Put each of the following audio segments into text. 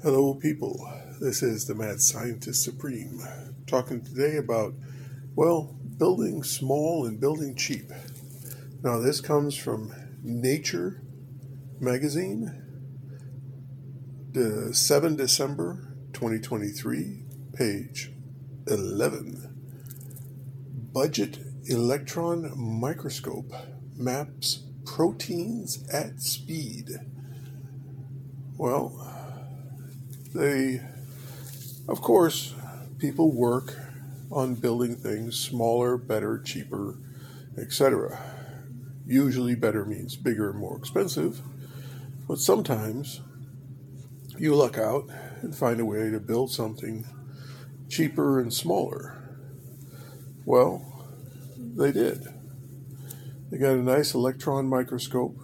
Hello, people. This is the Mad Scientist Supreme talking today about, well, building small and building cheap. Now, this comes from Nature magazine, the 7 December 2023, page 11. Budget electron microscope maps proteins at speed. Well, they, of course, people work on building things smaller, better, cheaper, etc. Usually, better means bigger and more expensive, but sometimes you luck out and find a way to build something cheaper and smaller. Well, they did. They got a nice electron microscope,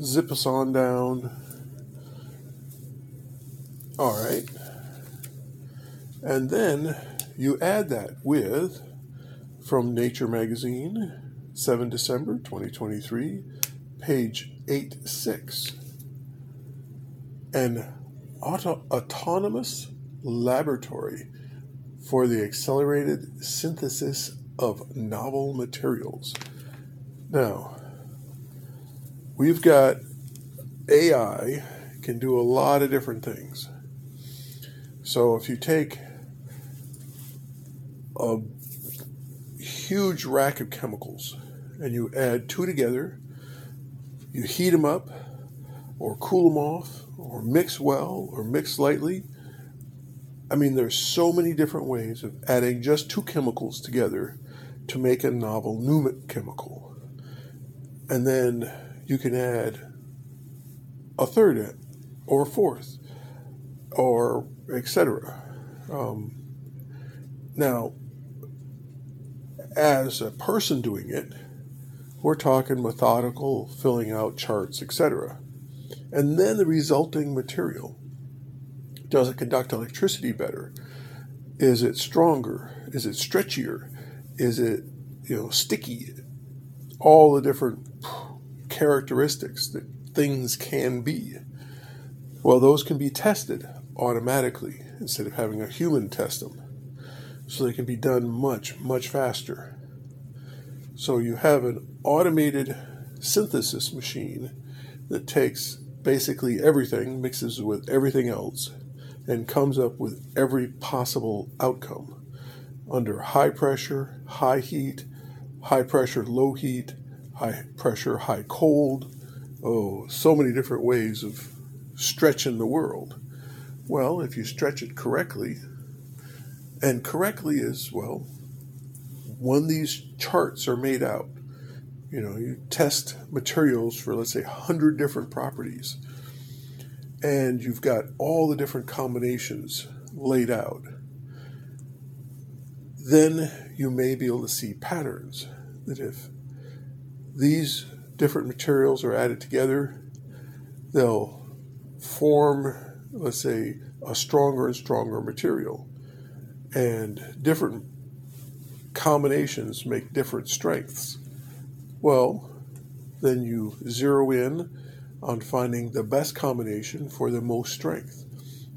zip us on down all right. And then you add that with, from Nature Magazine, 7 December 2023, page 86, an auto- autonomous laboratory for the accelerated synthesis of novel materials. Now, we've got AI can do a lot of different things. So if you take a huge rack of chemicals and you add two together, you heat them up or cool them off or mix well or mix lightly. I mean, there's so many different ways of adding just two chemicals together to make a novel new chemical. And then you can add a third or a fourth or etc. Um, now, as a person doing it, we're talking methodical, filling out charts, etc. And then the resulting material. Does it conduct electricity better? Is it stronger? Is it stretchier? Is it you know sticky? All the different characteristics that things can be. Well, those can be tested automatically instead of having a human test them. So they can be done much, much faster. So you have an automated synthesis machine that takes basically everything, mixes with everything else, and comes up with every possible outcome under high pressure, high heat, high pressure, low heat, high pressure, high cold. Oh, so many different ways of stretching the world. Well, if you stretch it correctly, and correctly is, well, when these charts are made out, you know, you test materials for, let's say, 100 different properties, and you've got all the different combinations laid out, then you may be able to see patterns that if these different materials are added together, they'll form let's say, a stronger and stronger material. And different combinations make different strengths. Well, then you zero in on finding the best combination for the most strength,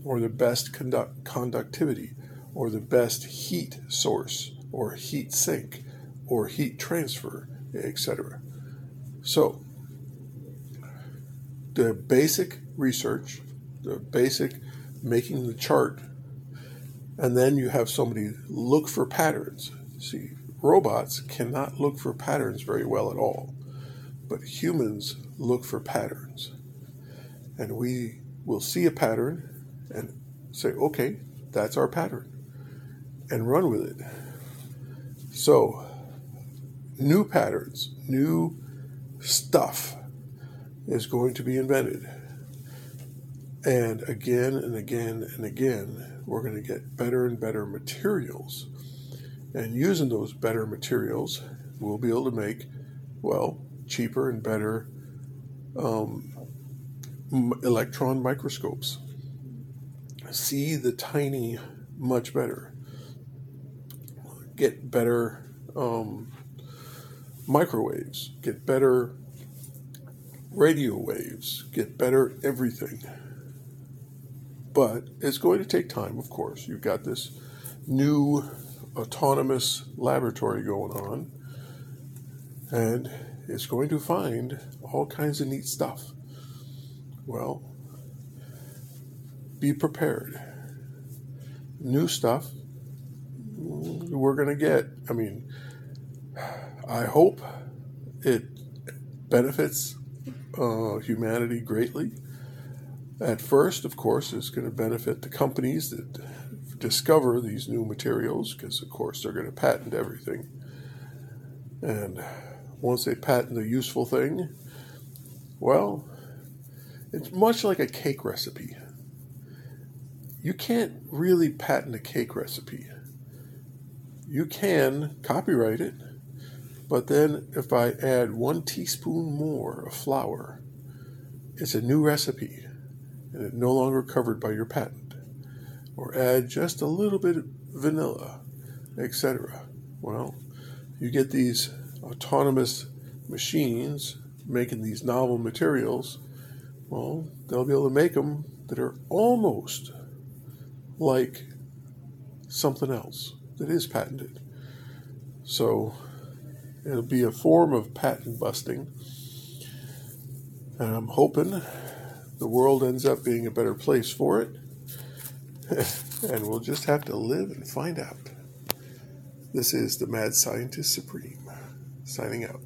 or the best conduct- conductivity, or the best heat source, or heat sink, or heat transfer, etc. So, the basic research the basic making the chart, and then you have somebody look for patterns. See, robots cannot look for patterns very well at all, but humans look for patterns. And we will see a pattern and say, okay, that's our pattern, and run with it. So, new patterns, new stuff is going to be invented. And again and again and again, we're going to get better and better materials. And using those better materials, we'll be able to make, well, cheaper and better um, electron microscopes. See the tiny much better. Get better um, microwaves, get better radio waves, get better everything But it's going to take time, of course. You've got this new autonomous laboratory going on, and it's going to find all kinds of neat stuff. Well, be prepared. New stuff we're going to get. I mean, I hope it benefits uh, humanity greatly. At first, of course, it's going to benefit the companies that discover these new materials because, of course, they're going to patent everything. And once they patent a useful thing, well, it's much like a cake recipe. You can't really patent a cake recipe. You can copyright it, but then if I add one teaspoon more of flour, it's a new recipe and it's no longer covered by your patent. Or add just a little bit of vanilla, etc. Well, you get these autonomous machines making these novel materials. Well, they'll be able to make them that are almost like something else that is patented. So it'll be a form of patent busting. And I'm hoping the world ends up being a better place for it. and we'll just have to live and find out. This is the Mad Scientist Supreme, signing out.